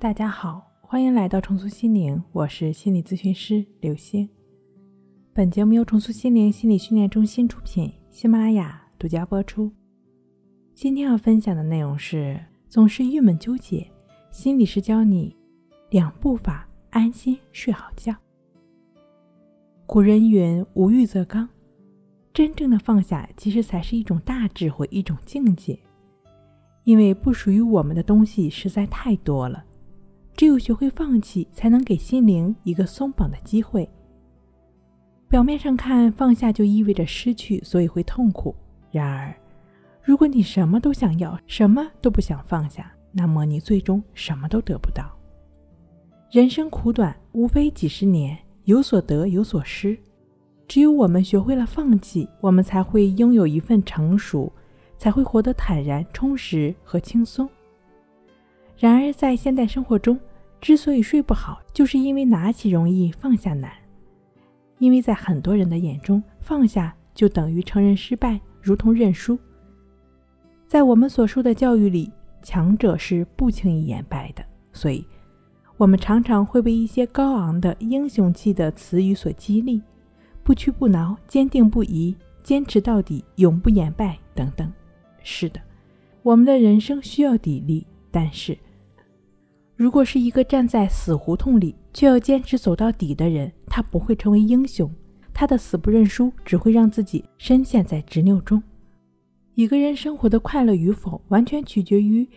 大家好，欢迎来到重塑心灵，我是心理咨询师刘星。本节目由重塑心灵心理训练中心出品，喜马拉雅独家播出。今天要分享的内容是：总是郁闷纠结，心理师教你两步法，安心睡好觉。古人云：“无欲则刚。”真正的放下，其实才是一种大智慧，一种境界。因为不属于我们的东西实在太多了。只有学会放弃，才能给心灵一个松绑的机会。表面上看，放下就意味着失去，所以会痛苦。然而，如果你什么都想要，什么都不想放下，那么你最终什么都得不到。人生苦短，无非几十年，有所得，有所失。只有我们学会了放弃，我们才会拥有一份成熟，才会活得坦然、充实和轻松。然而，在现代生活中，之所以睡不好，就是因为拿起容易放下难。因为在很多人的眼中，放下就等于承认失败，如同认输。在我们所受的教育里，强者是不轻易言败的，所以，我们常常会被一些高昂的英雄气的词语所激励：不屈不挠、坚定不移、坚持到底、永不言败等等。是的，我们的人生需要砥砺，但是。如果是一个站在死胡同里却要坚持走到底的人，他不会成为英雄。他的死不认输只会让自己深陷在执拗中。一个人生活的快乐与否，完全取决于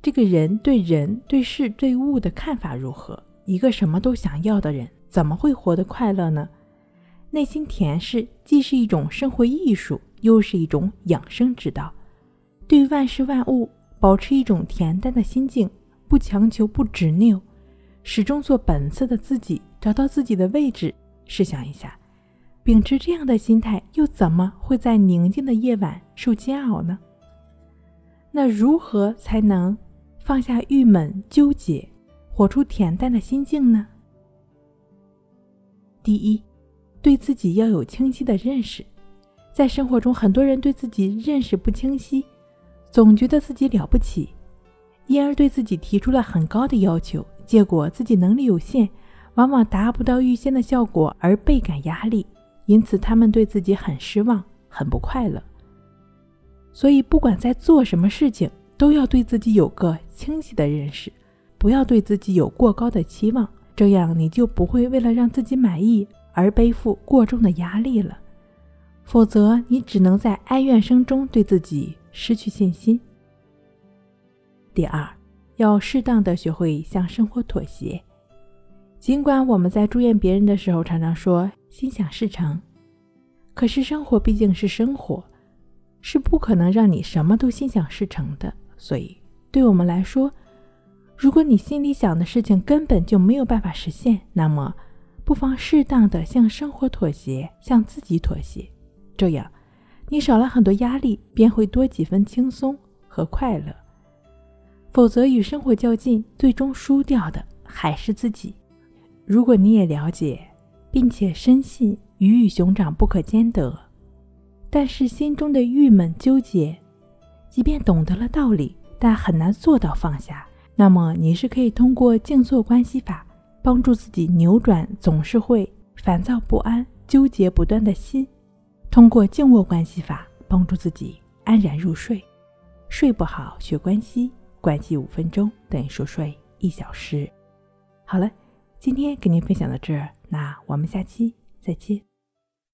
这个人对人、对事、对物的看法如何。一个什么都想要的人，怎么会活得快乐呢？内心恬适，既是一种生活艺术，又是一种养生之道。对万事万物，保持一种恬淡的心境。不强求，不执拗，始终做本色的自己，找到自己的位置。试想一下，秉持这样的心态，又怎么会在宁静的夜晚受煎熬呢？那如何才能放下郁闷纠结，活出恬淡的心境呢？第一，对自己要有清晰的认识。在生活中，很多人对自己认识不清晰，总觉得自己了不起。因而对自己提出了很高的要求，结果自己能力有限，往往达不到预先的效果，而倍感压力。因此，他们对自己很失望，很不快乐。所以，不管在做什么事情，都要对自己有个清晰的认识，不要对自己有过高的期望，这样你就不会为了让自己满意而背负过重的压力了。否则，你只能在哀怨声中对自己失去信心。第二，要适当的学会向生活妥协。尽管我们在祝愿别人的时候常常说心想事成，可是生活毕竟是生活，是不可能让你什么都心想事成的。所以，对我们来说，如果你心里想的事情根本就没有办法实现，那么不妨适当的向生活妥协，向自己妥协，这样你少了很多压力，便会多几分轻松和快乐。否则，与生活较劲，最终输掉的还是自己。如果你也了解，并且深信鱼与熊掌不可兼得，但是心中的郁闷纠结，即便懂得了道理，但很难做到放下，那么你是可以通过静坐关系法，帮助自己扭转总是会烦躁不安、纠结不断的心。通过静卧关系法，帮助自己安然入睡。睡不好，学关系。关机五分钟等于熟睡一小时。好了，今天给您分享到这儿，那我们下期再见。